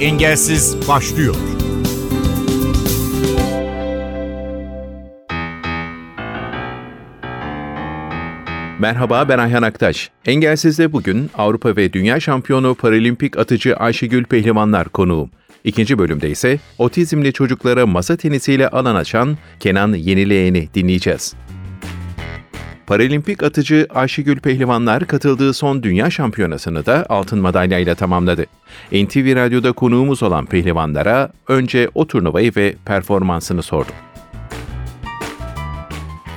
Engelsiz başlıyor. Merhaba ben Ayhan Aktaş. Engelsiz'de bugün Avrupa ve Dünya Şampiyonu Paralimpik atıcı Ayşegül Pehlivanlar konuğum. İkinci bölümde ise otizmli çocuklara masa tenisiyle alan açan Kenan Yenileyen'i dinleyeceğiz. Paralimpik atıcı Ayşegül Pehlivanlar katıldığı son dünya şampiyonasını da altın madalyayla tamamladı. NTV Radyo'da konuğumuz olan pehlivanlara önce o turnuvayı ve performansını sordum.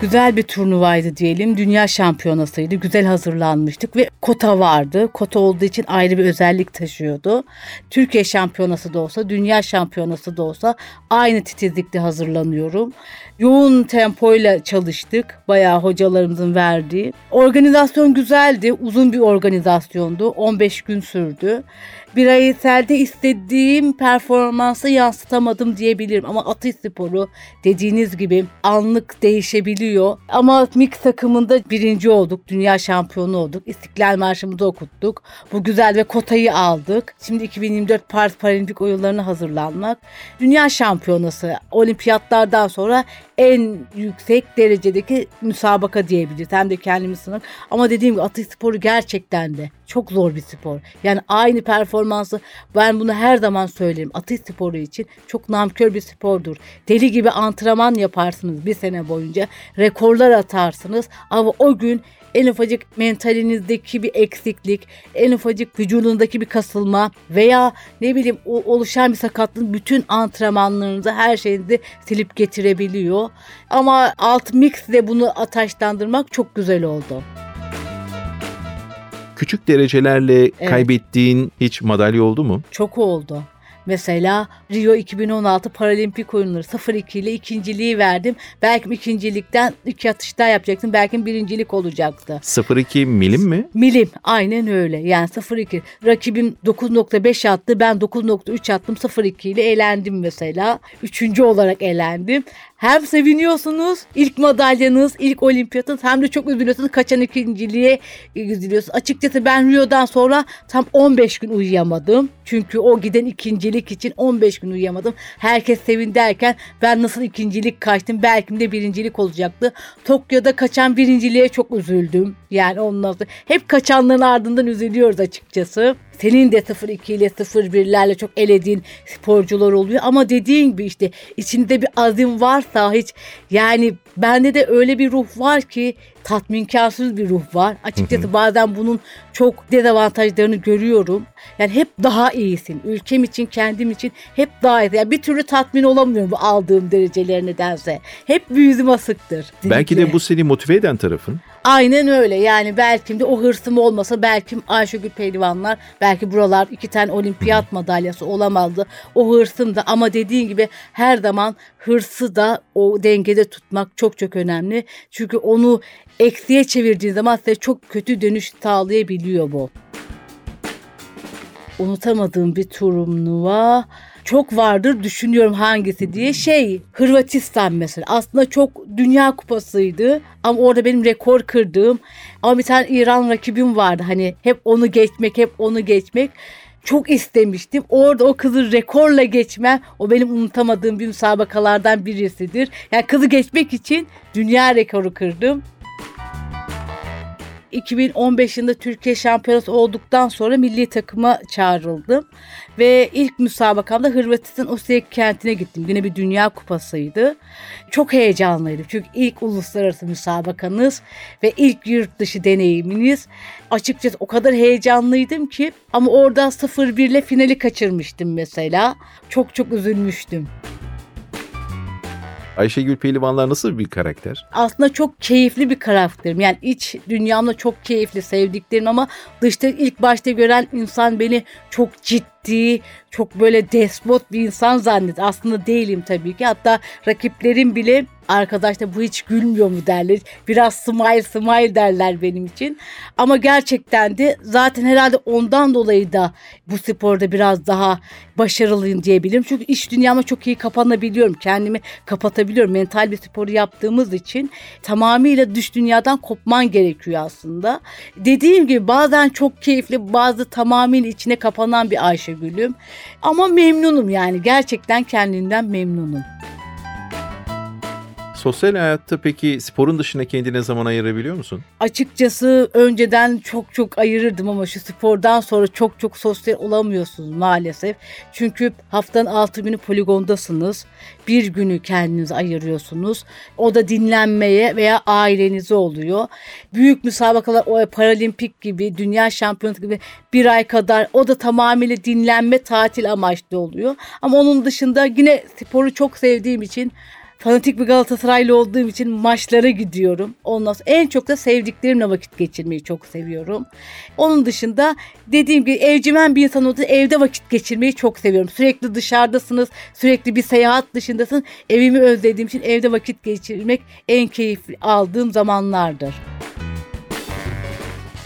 Güzel bir turnuvaydı diyelim. Dünya şampiyonasıydı. Güzel hazırlanmıştık ve kota vardı. Kota olduğu için ayrı bir özellik taşıyordu. Türkiye şampiyonası da olsa, dünya şampiyonası da olsa aynı titizlikte hazırlanıyorum. Yoğun tempoyla çalıştık. Bayağı hocalarımızın verdiği. Organizasyon güzeldi. Uzun bir organizasyondu. 15 gün sürdü bireyselde istediğim performansı yansıtamadım diyebilirim. Ama atış sporu dediğiniz gibi anlık değişebiliyor. Ama mix takımında birinci olduk. Dünya şampiyonu olduk. İstiklal Marşımızı okuttuk. Bu güzel ve kotayı aldık. Şimdi 2024 Paris Paralimpik oyunlarına hazırlanmak. Dünya şampiyonası olimpiyatlardan sonra en yüksek derecedeki müsabaka diyebiliriz. Hem de kendimi sınır. Ama dediğim gibi atış sporu gerçekten de çok zor bir spor. Yani aynı performansı ben bunu her zaman söylerim. Atış sporu için çok namkör bir spordur. Deli gibi antrenman yaparsınız bir sene boyunca. Rekorlar atarsınız ama o gün en ufacık mentalinizdeki bir eksiklik, en ufacık vücudundaki bir kasılma veya ne bileyim oluşan bir sakatlığın bütün antrenmanlarınızı her şeyinizi silip getirebiliyor. Ama alt mixle bunu ataşlandırmak çok güzel oldu küçük derecelerle evet. kaybettiğin hiç madalya oldu mu? Çok oldu. Mesela Rio 2016 Paralimpik oyunları 0-2 ile ikinciliği verdim. Belki ikincilikten iki atış daha yapacaktım. Belki birincilik olacaktı. 0-2 milim mi? Milim aynen öyle. Yani 0-2. Rakibim 9.5 attı. Ben 9.3 attım. 0-2 ile elendim mesela. Üçüncü olarak elendim hem seviniyorsunuz ilk madalyanız, ilk olimpiyatınız hem de çok üzülüyorsunuz kaçan ikinciliğe üzülüyorsunuz. Açıkçası ben Rio'dan sonra tam 15 gün uyuyamadım. Çünkü o giden ikincilik için 15 gün uyuyamadım. Herkes sevin derken ben nasıl ikincilik kaçtım belki de birincilik olacaktı. Tokyo'da kaçan birinciliğe çok üzüldüm. Yani ondan sonra hep kaçanların ardından üzülüyoruz açıkçası. Senin de 0-2 ile 0-1'lerle çok elediğin sporcular oluyor. Ama dediğin gibi işte içinde bir azim varsa hiç yani bende de öyle bir ruh var ki tatminkarsız bir ruh var. Açıkçası bazen bunun çok dezavantajlarını görüyorum. Yani hep daha iyisin. Ülkem için, kendim için hep daha iyisin. Yani bir türlü tatmin olamıyorum bu aldığım dereceler nedense. Hep bir yüzüm asıktır. Belki de bu seni motive eden tarafın. Aynen öyle yani belki de o hırsım olmasa belki Ayşegül Pehlivanlar belki buralar iki tane olimpiyat madalyası olamazdı. O hırsım da ama dediğin gibi her zaman hırsı da o dengede tutmak çok çok önemli. Çünkü onu eksiye çevirdiğin zaman size çok kötü dönüş sağlayabiliyor bu. Unutamadığım bir turnuva çok vardır düşünüyorum hangisi diye. Şey Hırvatistan mesela aslında çok dünya kupasıydı ama orada benim rekor kırdığım ama bir tane İran rakibim vardı hani hep onu geçmek hep onu geçmek çok istemiştim. Orada o kızı rekorla geçme o benim unutamadığım bir müsabakalardan birisidir. Yani kızı geçmek için dünya rekoru kırdım. 2015 yılında Türkiye şampiyonası olduktan sonra milli takıma çağrıldım. Ve ilk müsabakamda Hırvatistan Osijek kentine gittim. Yine bir dünya kupasıydı. Çok heyecanlıydım. Çünkü ilk uluslararası müsabakanız ve ilk yurt dışı deneyiminiz. Açıkçası o kadar heyecanlıydım ki ama orada 0-1 ile finali kaçırmıştım mesela. Çok çok üzülmüştüm. Ayşegül Pehlivanlar nasıl bir karakter? Aslında çok keyifli bir karakterim. Yani iç dünyamda çok keyifli sevdiklerim ama dışta ilk başta gören insan beni çok ciddi, çok böyle despot bir insan zannet. Aslında değilim tabii ki. Hatta rakiplerim bile arkadaşlar bu hiç gülmüyor mu derler. Biraz smile smile derler benim için. Ama gerçekten de zaten herhalde ondan dolayı da bu sporda biraz daha başarılıyım diyebilirim. Çünkü iş dünyama çok iyi kapanabiliyorum. Kendimi kapatabiliyorum. Mental bir sporu yaptığımız için tamamıyla dış dünyadan kopman gerekiyor aslında. Dediğim gibi bazen çok keyifli bazı tamamıyla içine kapanan bir Ayşe Ayşegül'üm. Ama memnunum yani gerçekten kendinden memnunum. Sosyal hayatta peki sporun dışında kendine zaman ayırabiliyor musun? Açıkçası önceden çok çok ayırırdım ama şu spordan sonra çok çok sosyal olamıyorsunuz maalesef. Çünkü haftanın 6 günü poligondasınız. Bir günü kendinize ayırıyorsunuz. O da dinlenmeye veya ailenize oluyor. Büyük müsabakalar o paralimpik gibi, dünya şampiyonası gibi bir ay kadar o da tamamıyla dinlenme tatil amaçlı oluyor. Ama onun dışında yine sporu çok sevdiğim için fanatik bir Galatasaraylı olduğum için maçlara gidiyorum. Ondan sonra en çok da sevdiklerimle vakit geçirmeyi çok seviyorum. Onun dışında dediğim gibi evcimen bir insan olduğu evde vakit geçirmeyi çok seviyorum. Sürekli dışarıdasınız, sürekli bir seyahat dışındasınız. Evimi özlediğim için evde vakit geçirmek en keyifli aldığım zamanlardır.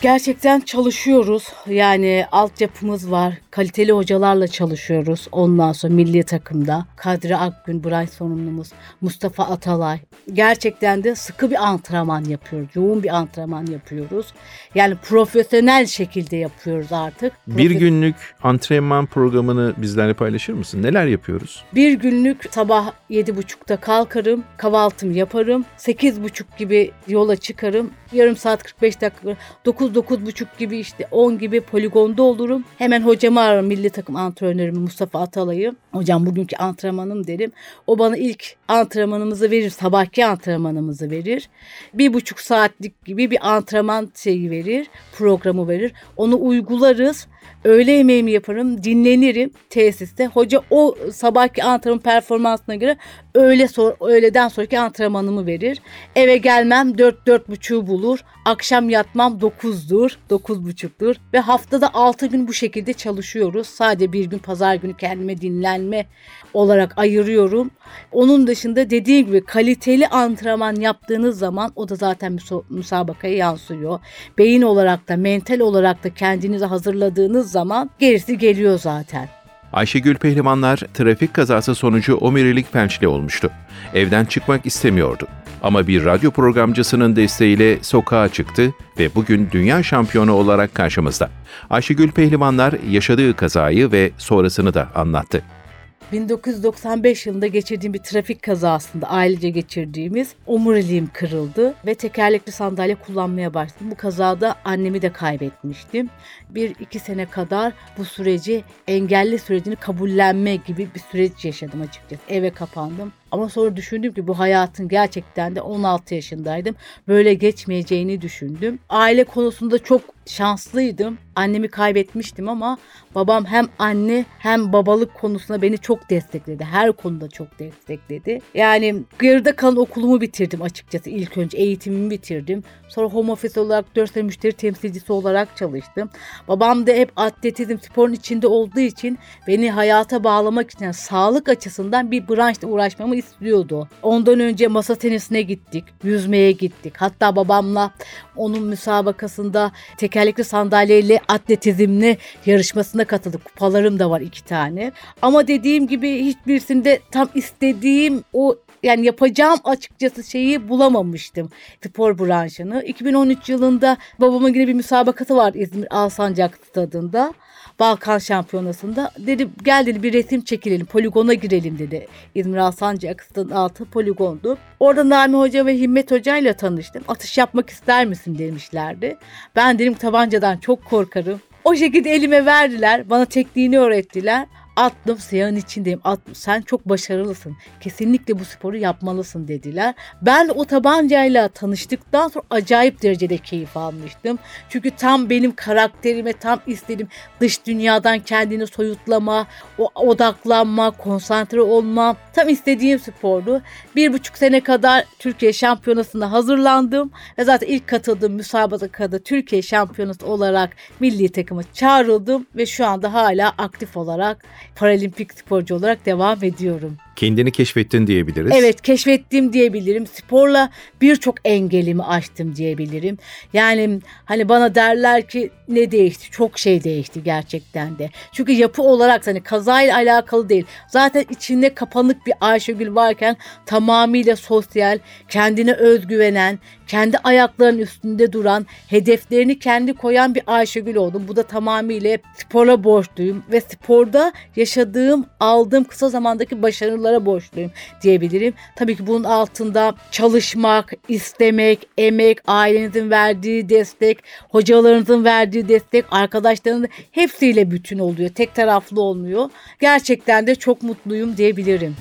Gerçekten çalışıyoruz. Yani altyapımız var. Kaliteli hocalarla çalışıyoruz. Ondan sonra milli takımda. Kadri Akgün, Bright sorumlumuz. Mustafa Atalay. Gerçekten de sıkı bir antrenman yapıyoruz. Yoğun bir antrenman yapıyoruz. Yani profesyonel şekilde yapıyoruz artık. Bir günlük antrenman programını bizlerle paylaşır mısın? Neler yapıyoruz? Bir günlük sabah 7.30'da kalkarım. Kahvaltımı yaparım. 8.30 gibi yola çıkarım. Yarım saat 45 dakika 9-9.30 gibi işte 10 gibi poligonda olurum. Hemen hocamı ararım milli takım antrenörümü Mustafa Atalay'ı. Hocam bugünkü antrenmanım derim. O bana ilk antrenmanımızı verir. Sabahki antrenmanımızı verir. Bir buçuk saatlik gibi bir antrenman şeyi verir. Programı verir. Onu uygularız. Öğle yemeğimi yaparım, dinlenirim tesiste. Hoca o sabahki antrenman performansına göre öğle sor, öğleden sonraki antrenmanımı verir. Eve gelmem 4 4.30'u bulur. Akşam yatmam 9'dur, 9.30'dur ve haftada 6 gün bu şekilde çalışıyoruz. Sadece bir gün pazar günü kendime dinlenme olarak ayırıyorum. Onun dışında dediğim gibi kaliteli antrenman yaptığınız zaman o da zaten müsabakaya yansıyor. Beyin olarak da mental olarak da kendinizi hazırladığınız zaman gerisi geliyor zaten. Ayşegül Pehlivanlar trafik kazası sonucu omurilik felçli olmuştu. Evden çıkmak istemiyordu. Ama bir radyo programcısının desteğiyle sokağa çıktı ve bugün dünya şampiyonu olarak karşımızda. Ayşegül Pehlivanlar yaşadığı kazayı ve sonrasını da anlattı. 1995 yılında geçirdiğim bir trafik kazasında ailece geçirdiğimiz omuriliğim kırıldı ve tekerlekli sandalye kullanmaya başladım. Bu kazada annemi de kaybetmiştim. Bir iki sene kadar bu süreci engelli sürecini kabullenme gibi bir süreç yaşadım açıkçası. Eve kapandım. Ama sonra düşündüm ki bu hayatın gerçekten de 16 yaşındaydım. Böyle geçmeyeceğini düşündüm. Aile konusunda çok şanslıydım. Annemi kaybetmiştim ama babam hem anne hem babalık konusunda beni çok destekledi. Her konuda çok destekledi. Yani geride kalan okulumu bitirdim açıkçası. İlk önce eğitimimi bitirdim. Sonra home office olarak 4 sene müşteri temsilcisi olarak çalıştım. Babam da hep atletizm sporun içinde olduğu için beni hayata bağlamak için yani sağlık açısından bir branşla uğraşmamı istiyordu. Ondan önce masa tenisine gittik, yüzmeye gittik. Hatta babamla onun müsabakasında tekerlekli sandalyeyle atletizmli yarışmasına katıldık. Kupalarım da var iki tane. Ama dediğim gibi hiçbirisinde tam istediğim o yani yapacağım açıkçası şeyi bulamamıştım spor branşını. 2013 yılında babamın yine bir müsabakası var İzmir Alsancak stadında. Balkan Şampiyonası'nda. Dedi gel dedi bir resim çekilelim, poligona girelim dedi. İzmir Alsancak stadın altı poligondu. Orada Nami Hoca ve Himmet Hoca ile tanıştım. Atış yapmak ister misin demişlerdi. Ben dedim tabancadan çok korkarım. O şekilde elime verdiler. Bana tekniğini öğrettiler. Attım siyahın içindeyim. Attım. Sen çok başarılısın. Kesinlikle bu sporu yapmalısın dediler. Ben o tabancayla tanıştıktan sonra acayip derecede keyif almıştım. Çünkü tam benim karakterime tam istedim. Dış dünyadan kendini soyutlama, o odaklanma, konsantre olma. Tam istediğim spordu. Bir buçuk sene kadar Türkiye şampiyonasında hazırlandım. Ve zaten ilk katıldığım müsabakada Türkiye şampiyonası olarak milli takıma çağrıldım. Ve şu anda hala aktif olarak paralimpik sporcu olarak devam ediyorum. Kendini keşfettin diyebiliriz. Evet keşfettim diyebilirim. Sporla birçok engelimi aştım diyebilirim. Yani hani bana derler ki ne değişti? Çok şey değişti gerçekten de. Çünkü yapı olarak hani kazayla alakalı değil. Zaten içinde kapanık bir Ayşegül varken tamamıyla sosyal, kendine özgüvenen, kendi ayaklarının üstünde duran, hedeflerini kendi koyan bir Ayşegül oldum. Bu da tamamıyla spora borçluyum ve sporda yaşadığım, aldığım kısa zamandaki başarılara borçluyum diyebilirim. Tabii ki bunun altında çalışmak, istemek, emek, ailenizin verdiği destek, hocalarınızın verdiği destek, arkadaşlarınızın hepsiyle bütün oluyor. Tek taraflı olmuyor. Gerçekten de çok mutluyum diyebilirim.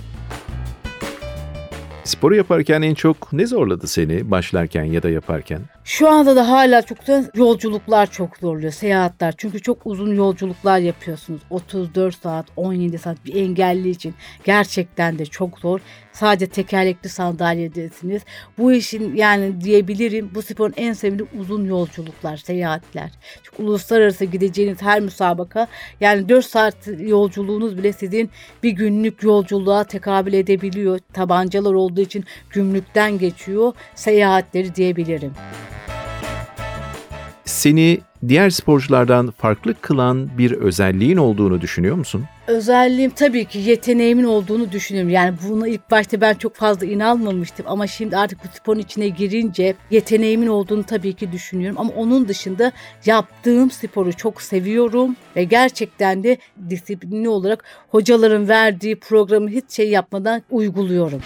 Sporu yaparken en çok ne zorladı seni başlarken ya da yaparken? Şu anda da hala çok da yolculuklar çok zorluyor, seyahatler. Çünkü çok uzun yolculuklar yapıyorsunuz. 34 saat, 17 saat bir engelli için gerçekten de çok zor. Sadece tekerlekli sandalyedesiniz. Bu işin yani diyebilirim bu sporun en sevdiği uzun yolculuklar, seyahatler. Çünkü uluslararası gideceğiniz her müsabaka yani 4 saat yolculuğunuz bile sizin bir günlük yolculuğa tekabül edebiliyor. Tabancalar olduğu için gümrükten geçiyor seyahatleri diyebilirim. Seni diğer sporculardan farklı kılan bir özelliğin olduğunu düşünüyor musun? Özelliğim tabii ki yeteneğimin olduğunu düşünüyorum. Yani bunu ilk başta ben çok fazla inanmamıştım ama şimdi artık bu sporun içine girince yeteneğimin olduğunu tabii ki düşünüyorum. Ama onun dışında yaptığım sporu çok seviyorum ve gerçekten de disiplinli olarak hocaların verdiği programı hiç şey yapmadan uyguluyorum.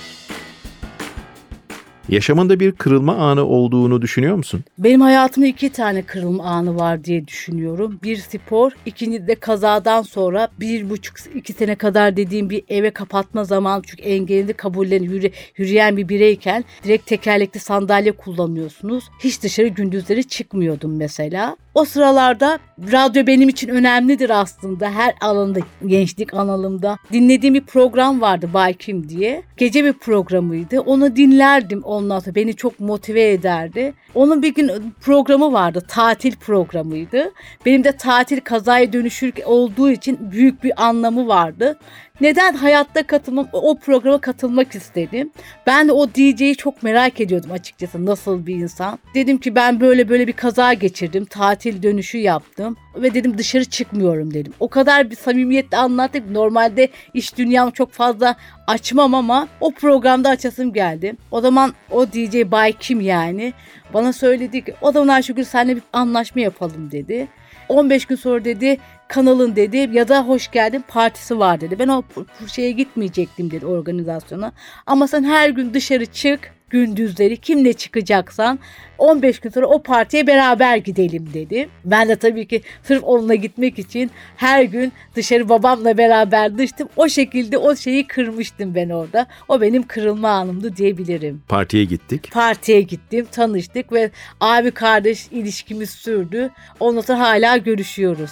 Yaşamında bir kırılma anı olduğunu düşünüyor musun? Benim hayatımda iki tane kırılma anı var diye düşünüyorum. Bir spor, ikinci de kazadan sonra bir buçuk iki sene kadar dediğim bir eve kapatma zamanı. Çünkü engelini kabullenip yürü, yürüyen bir bireyken direkt tekerlekli sandalye kullanıyorsunuz. Hiç dışarı gündüzleri çıkmıyordum mesela. O sıralarda radyo benim için önemlidir aslında her alanda gençlik analımda. Dinlediğim bir program vardı Bay Kim diye. Gece bir programıydı. Onu dinlerdim ondan sonra beni çok motive ederdi. Onun bir gün programı vardı. Tatil programıydı. Benim de tatil kazaya dönüşür olduğu için büyük bir anlamı vardı. Neden hayatta katılmak, o programa katılmak istedim. Ben de o DJ'yi çok merak ediyordum açıkçası nasıl bir insan. Dedim ki ben böyle böyle bir kaza geçirdim. Tatil dönüşü yaptım. Ve dedim dışarı çıkmıyorum dedim. O kadar bir samimiyetle anlattık. Normalde iş dünyam çok fazla açmam ama o programda açasım geldi. O zaman o DJ Bay Kim yani bana söyledi ki o zaman Ayşegül seninle bir anlaşma yapalım dedi. 15 gün sonra dedi kanalın dedi ya da hoş geldin partisi var dedi. Ben o şeye gitmeyecektim dedi organizasyona. Ama sen her gün dışarı çık gündüzleri kimle çıkacaksan 15 gün sonra o partiye beraber gidelim dedi. Ben de tabii ki sırf onunla gitmek için her gün dışarı babamla beraber dıştım. O şekilde o şeyi kırmıştım ben orada. O benim kırılma anımdı diyebilirim. Partiye gittik. Partiye gittim, tanıştık ve abi kardeş ilişkimiz sürdü. Onunla sonra hala görüşüyoruz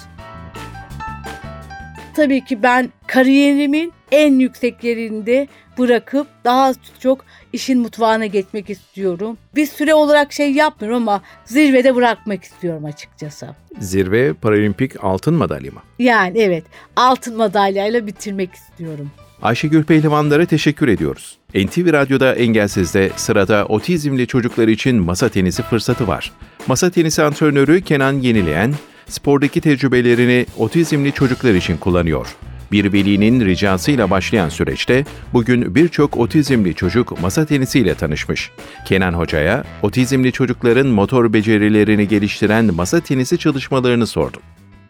tabii ki ben kariyerimin en yüksek yerinde bırakıp daha çok işin mutfağına geçmek istiyorum. Bir süre olarak şey yapmıyorum ama zirvede bırakmak istiyorum açıkçası. Zirve paralimpik altın madalya mı? Yani evet altın madalyayla bitirmek istiyorum. Ayşegül Pehlivanlara teşekkür ediyoruz. NTV Radyo'da Engelsiz'de sırada otizmli çocuklar için masa tenisi fırsatı var. Masa tenisi antrenörü Kenan Yenileyen, spordaki tecrübelerini otizmli çocuklar için kullanıyor. Bir velinin ricasıyla başlayan süreçte bugün birçok otizmli çocuk masa tenisiyle tanışmış. Kenan Hoca'ya otizmli çocukların motor becerilerini geliştiren masa tenisi çalışmalarını sordum.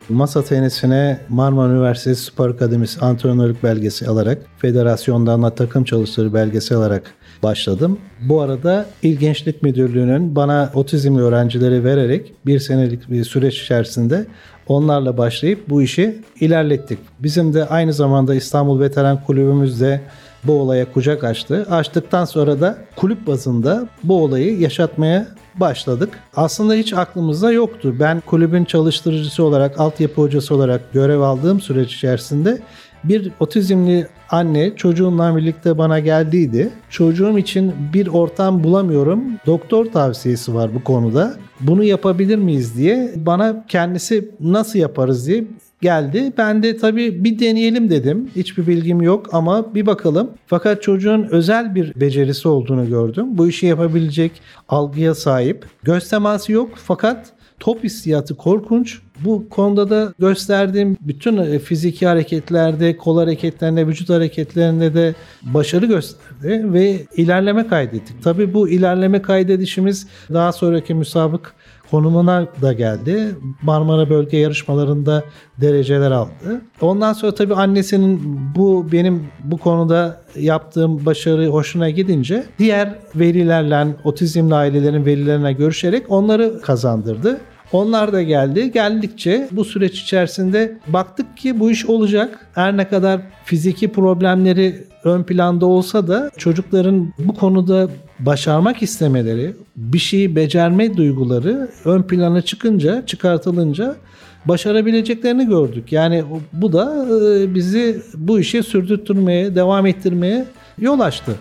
Masa tenisine Marmara Üniversitesi Spor Akademisi antrenörlük belgesi alarak, federasyondan da takım çalıştırı belgesi alarak başladım. Bu arada İl Gençlik Müdürlüğü'nün bana otizmli öğrencileri vererek bir senelik bir süreç içerisinde onlarla başlayıp bu işi ilerlettik. Bizim de aynı zamanda İstanbul Veteran Kulübümüz de bu olaya kucak açtı. Açtıktan sonra da kulüp bazında bu olayı yaşatmaya başladık. Aslında hiç aklımızda yoktu. Ben kulübün çalıştırıcısı olarak, altyapı hocası olarak görev aldığım süreç içerisinde bir otizmli anne çocuğumla birlikte bana geldiydi. Çocuğum için bir ortam bulamıyorum. Doktor tavsiyesi var bu konuda. Bunu yapabilir miyiz diye bana kendisi nasıl yaparız diye geldi. Ben de tabii bir deneyelim dedim. Hiçbir bilgim yok ama bir bakalım. Fakat çocuğun özel bir becerisi olduğunu gördüm. Bu işi yapabilecek algıya sahip. Göz teması yok fakat top hissiyatı korkunç. Bu konuda da gösterdiğim bütün e, fiziki hareketlerde, kol hareketlerinde, vücut hareketlerinde de başarı gösterdi ve ilerleme kaydettik. Tabii bu ilerleme kaydedişimiz daha sonraki müsabık konumuna da geldi. Marmara bölge yarışmalarında dereceler aldı. Ondan sonra tabii annesinin bu benim bu konuda yaptığım başarı hoşuna gidince diğer velilerle, otizmli ailelerin velilerine görüşerek onları kazandırdı. Onlar da geldi. Geldikçe bu süreç içerisinde baktık ki bu iş olacak. Her ne kadar fiziki problemleri ön planda olsa da çocukların bu konuda başarmak istemeleri, bir şeyi becerme duyguları ön plana çıkınca, çıkartılınca başarabileceklerini gördük. Yani bu da e, bizi bu işe sürdürtmeye, devam ettirmeye yol açtı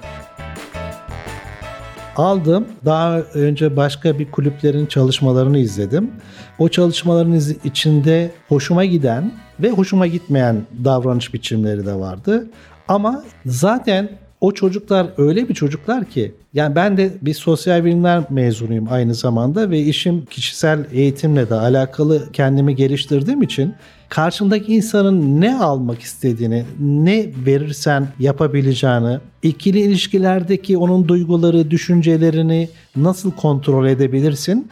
aldım. Daha önce başka bir kulüplerin çalışmalarını izledim. O çalışmaların içinde hoşuma giden ve hoşuma gitmeyen davranış biçimleri de vardı. Ama zaten o çocuklar öyle bir çocuklar ki yani ben de bir sosyal bilimler mezunuyum aynı zamanda ve işim kişisel eğitimle de alakalı kendimi geliştirdiğim için karşındaki insanın ne almak istediğini, ne verirsen yapabileceğini, ikili ilişkilerdeki onun duyguları, düşüncelerini nasıl kontrol edebilirsin?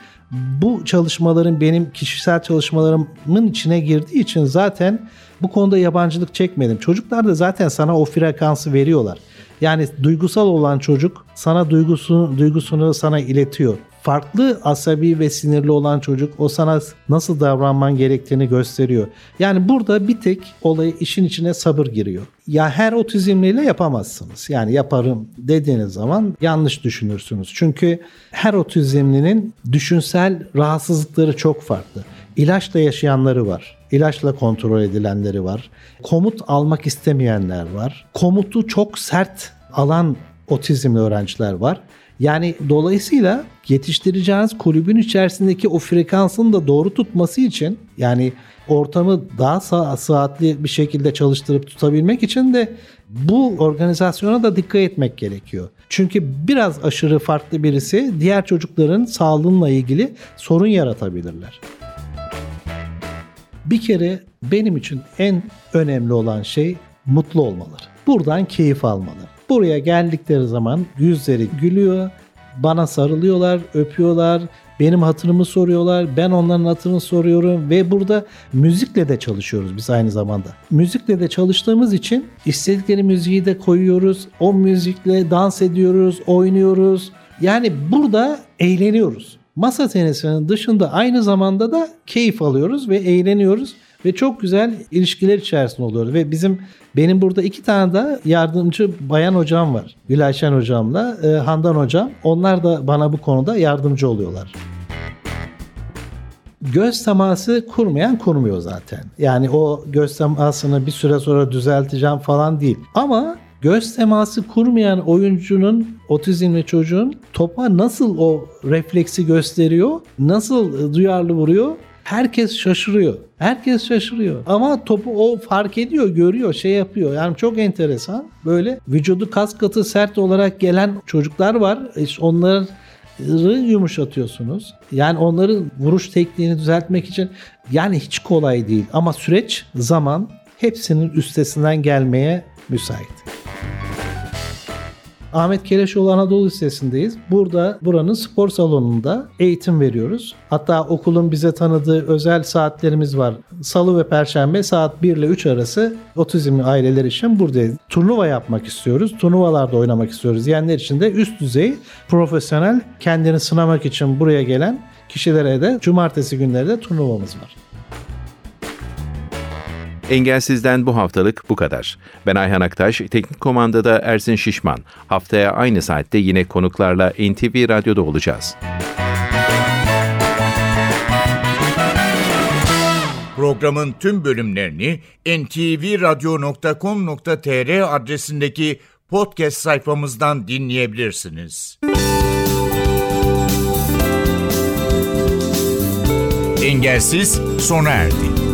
Bu çalışmaların benim kişisel çalışmalarımın içine girdiği için zaten bu konuda yabancılık çekmedim. Çocuklar da zaten sana o frekansı veriyorlar. Yani duygusal olan çocuk sana duygusunu, duygusunu sana iletiyor. Farklı asabi ve sinirli olan çocuk o sana nasıl davranman gerektiğini gösteriyor. Yani burada bir tek olayı işin içine sabır giriyor. Ya her otizmliyle yapamazsınız. Yani yaparım dediğiniz zaman yanlış düşünürsünüz. Çünkü her otizmlinin düşünsel rahatsızlıkları çok farklı. İlaçla yaşayanları var. İlaçla kontrol edilenleri var. Komut almak istemeyenler var. Komutu çok sert alan otizmli öğrenciler var. Yani dolayısıyla yetiştireceğiniz kulübün içerisindeki o frekansın da doğru tutması için yani ortamı daha sa- saatli bir şekilde çalıştırıp tutabilmek için de bu organizasyona da dikkat etmek gerekiyor. Çünkü biraz aşırı farklı birisi diğer çocukların sağlığıyla ilgili sorun yaratabilirler. Bir kere benim için en önemli olan şey mutlu olmaları. Buradan keyif almaları. Buraya geldikleri zaman yüzleri gülüyor, bana sarılıyorlar, öpüyorlar, benim hatırımı soruyorlar, ben onların hatırını soruyorum ve burada müzikle de çalışıyoruz biz aynı zamanda. Müzikle de çalıştığımız için istedikleri müziği de koyuyoruz, o müzikle dans ediyoruz, oynuyoruz. Yani burada eğleniyoruz. Masa tenisinin dışında aynı zamanda da keyif alıyoruz ve eğleniyoruz ve çok güzel ilişkiler içerisinde oluyoruz. Ve bizim benim burada iki tane de yardımcı bayan hocam var. Gülayşen hocamla e, Handan hocam. Onlar da bana bu konuda yardımcı oluyorlar. Göz teması kurmayan kurmuyor zaten. Yani o göz temasını bir süre sonra düzelteceğim falan değil. Ama göz teması kurmayan oyuncunun otizmli çocuğun topa nasıl o refleksi gösteriyor, nasıl duyarlı vuruyor herkes şaşırıyor. Herkes şaşırıyor. Ama topu o fark ediyor, görüyor, şey yapıyor. Yani çok enteresan. Böyle vücudu kas katı sert olarak gelen çocuklar var. İşte onların yumuşatıyorsunuz. Yani onların vuruş tekniğini düzeltmek için yani hiç kolay değil ama süreç zaman hepsinin üstesinden gelmeye müsait. Ahmet Keleşoğlu Anadolu Lisesi'ndeyiz. Burada buranın spor salonunda eğitim veriyoruz. Hatta okulun bize tanıdığı özel saatlerimiz var. Salı ve Perşembe saat 1 ile 3 arası otizmli aileler için buradayız. Turnuva yapmak istiyoruz. Turnuvalarda oynamak istiyoruz. Diyenler için de üst düzey profesyonel kendini sınamak için buraya gelen kişilere de cumartesi günleri de turnuvamız var. Engelsiz'den bu haftalık bu kadar. Ben Ayhan Aktaş, teknik komandada Ersin Şişman. Haftaya aynı saatte yine konuklarla NTV Radyo'da olacağız. Programın tüm bölümlerini ntvradio.com.tr adresindeki podcast sayfamızdan dinleyebilirsiniz. Engelsiz sona erdi.